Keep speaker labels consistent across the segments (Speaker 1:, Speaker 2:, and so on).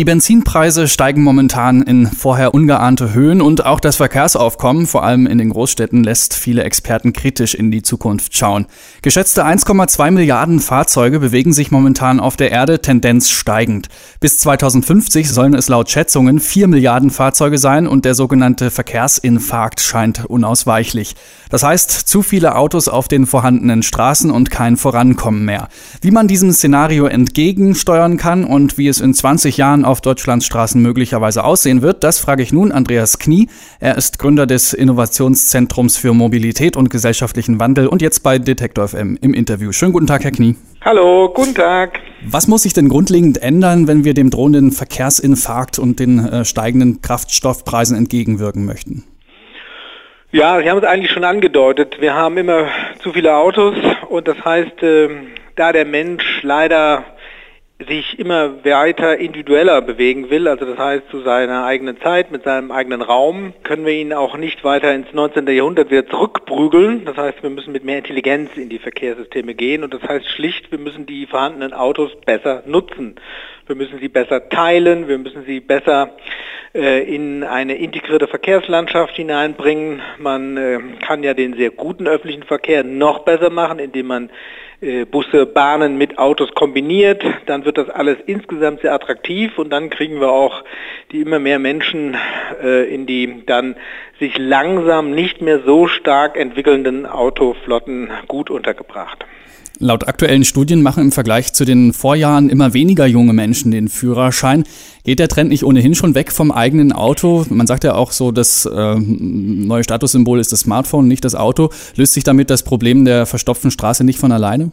Speaker 1: Die Benzinpreise steigen momentan in vorher ungeahnte Höhen und auch das Verkehrsaufkommen, vor allem in den Großstädten, lässt viele Experten kritisch in die Zukunft schauen. Geschätzte 1,2 Milliarden Fahrzeuge bewegen sich momentan auf der Erde, Tendenz steigend. Bis 2050 sollen es laut Schätzungen 4 Milliarden Fahrzeuge sein und der sogenannte Verkehrsinfarkt scheint unausweichlich. Das heißt, zu viele Autos auf den vorhandenen Straßen und kein Vorankommen mehr. Wie man diesem Szenario entgegensteuern kann und wie es in 20 Jahren auf Deutschlands Straßen möglicherweise aussehen wird, das frage ich nun Andreas Knie. Er ist Gründer des Innovationszentrums für Mobilität und gesellschaftlichen Wandel und jetzt bei Detektor FM im Interview. Schönen guten Tag, Herr Knie.
Speaker 2: Hallo, guten Tag.
Speaker 1: Was muss sich denn grundlegend ändern, wenn wir dem drohenden Verkehrsinfarkt und den äh, steigenden Kraftstoffpreisen entgegenwirken möchten?
Speaker 2: Ja, Sie haben es eigentlich schon angedeutet. Wir haben immer zu viele Autos und das heißt, äh, da der Mensch leider sich immer weiter individueller bewegen will, also das heißt zu seiner eigenen Zeit, mit seinem eigenen Raum, können wir ihn auch nicht weiter ins 19. Jahrhundert wieder zurückprügeln. Das heißt, wir müssen mit mehr Intelligenz in die Verkehrssysteme gehen und das heißt schlicht, wir müssen die vorhandenen Autos besser nutzen. Wir müssen sie besser teilen, wir müssen sie besser äh, in eine integrierte Verkehrslandschaft hineinbringen. Man äh, kann ja den sehr guten öffentlichen Verkehr noch besser machen, indem man Busse, Bahnen mit Autos kombiniert, dann wird das alles insgesamt sehr attraktiv und dann kriegen wir auch die immer mehr Menschen äh, in die dann sich langsam nicht mehr so stark entwickelnden Autoflotten gut untergebracht.
Speaker 1: Laut aktuellen Studien machen im Vergleich zu den Vorjahren immer weniger junge Menschen den Führerschein. Geht der Trend nicht ohnehin schon weg vom eigenen Auto? Man sagt ja auch so, das äh, neue Statussymbol ist das Smartphone, nicht das Auto. Löst sich damit das Problem der verstopften Straße nicht von alleine?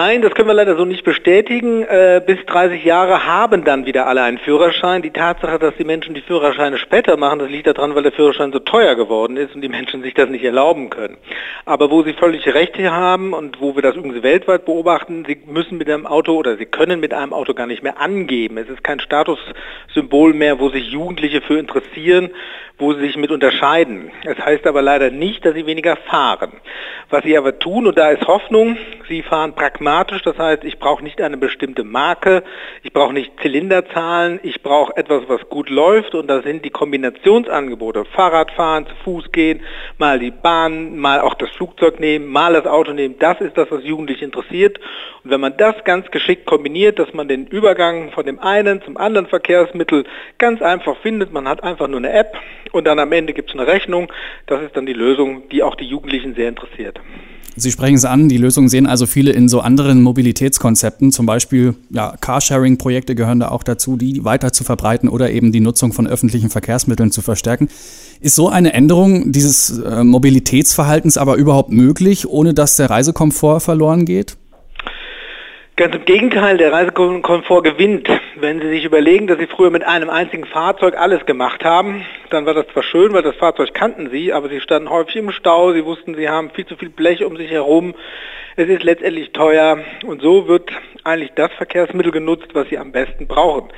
Speaker 2: Nein, das können wir leider so nicht bestätigen. Äh, bis 30 Jahre haben dann wieder alle einen Führerschein. Die Tatsache, dass die Menschen die Führerscheine später machen, das liegt daran, weil der Führerschein so teuer geworden ist und die Menschen sich das nicht erlauben können. Aber wo sie völlig Recht hier haben und wo wir das übrigens weltweit beobachten, sie müssen mit einem Auto oder sie können mit einem Auto gar nicht mehr angeben. Es ist kein Statussymbol mehr, wo sich Jugendliche für interessieren, wo sie sich mit unterscheiden. Es das heißt aber leider nicht, dass sie weniger fahren. Was sie aber tun, und da ist Hoffnung, sie fahren pragmatisch, das heißt, ich brauche nicht eine bestimmte Marke, ich brauche nicht Zylinderzahlen, ich brauche etwas, was gut läuft und da sind die Kombinationsangebote, Fahrradfahren, zu Fuß gehen, mal die Bahn, mal auch das Flugzeug nehmen, mal das Auto nehmen, das ist das, was Jugendliche interessiert. Und wenn man das ganz geschickt kombiniert, dass man den Übergang von dem einen zum anderen Verkehrsmittel ganz einfach findet, man hat einfach nur eine App und dann am Ende gibt es eine Rechnung, das ist dann die Lösung, die auch die Jugendlichen sehr interessiert.
Speaker 1: Sie sprechen es an, die Lösungen sehen also viele in so anderen Mobilitätskonzepten, zum Beispiel ja, Carsharing-Projekte gehören da auch dazu, die weiter zu verbreiten oder eben die Nutzung von öffentlichen Verkehrsmitteln zu verstärken. Ist so eine Änderung dieses äh, Mobilitätsverhaltens aber überhaupt möglich, ohne dass der Reisekomfort verloren geht?
Speaker 2: Ganz im Gegenteil, der Reisekomfort gewinnt. Wenn Sie sich überlegen, dass Sie früher mit einem einzigen Fahrzeug alles gemacht haben, dann war das zwar schön, weil das Fahrzeug kannten Sie, aber Sie standen häufig im Stau, Sie wussten, Sie haben viel zu viel Blech um sich herum, es ist letztendlich teuer und so wird eigentlich das Verkehrsmittel genutzt, was Sie am besten brauchen.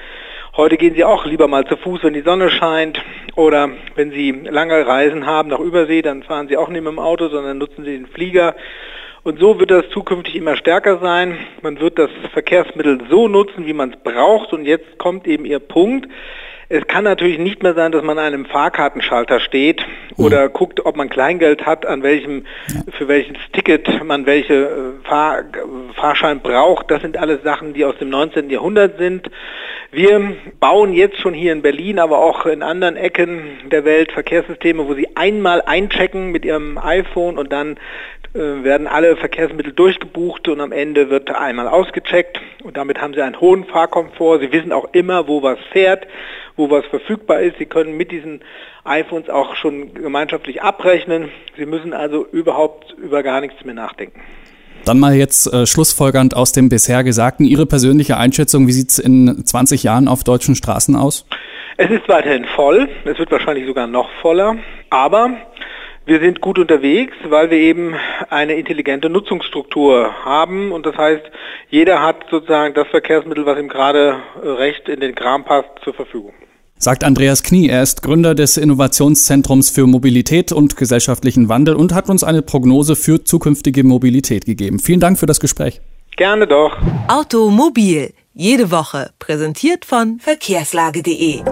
Speaker 2: Heute gehen Sie auch lieber mal zu Fuß, wenn die Sonne scheint oder wenn Sie lange Reisen haben nach Übersee, dann fahren Sie auch nicht mit dem Auto, sondern nutzen Sie den Flieger und so wird das zukünftig immer stärker sein. Man wird das Verkehrsmittel so nutzen, wie man es braucht. Und jetzt kommt eben Ihr Punkt. Es kann natürlich nicht mehr sein, dass man an einem Fahrkartenschalter steht mhm. oder mhm. guckt, ob man Kleingeld hat, an welchem, für welches Ticket man welche äh, Fahr Fahrschein braucht. Das sind alles Sachen, die aus dem 19. Jahrhundert sind. Wir bauen jetzt schon hier in Berlin, aber auch in anderen Ecken der Welt Verkehrssysteme, wo Sie einmal einchecken mit Ihrem iPhone und dann äh, werden alle Verkehrsmittel durchgebucht und am Ende wird einmal ausgecheckt und damit haben Sie einen hohen Fahrkomfort. Sie wissen auch immer, wo was fährt, wo was verfügbar ist. Sie können mit diesen iPhones auch schon gemeinschaftlich abrechnen. Sie müssen also überhaupt über gar nichts mehr nachdenken.
Speaker 1: Dann mal jetzt äh, schlussfolgernd aus dem bisher Gesagten. Ihre persönliche Einschätzung, wie sieht es in 20 Jahren auf deutschen Straßen aus?
Speaker 2: Es ist weiterhin voll. Es wird wahrscheinlich sogar noch voller. Aber wir sind gut unterwegs, weil wir eben eine intelligente Nutzungsstruktur haben und das heißt, jeder hat sozusagen das Verkehrsmittel, was ihm gerade recht in den Kram passt, zur Verfügung.
Speaker 1: Sagt Andreas Knie. Er ist Gründer des Innovationszentrums für Mobilität und gesellschaftlichen Wandel und hat uns eine Prognose für zukünftige Mobilität gegeben. Vielen Dank für das Gespräch.
Speaker 2: Gerne doch.
Speaker 3: Automobil. Jede Woche. Präsentiert von verkehrslage.de.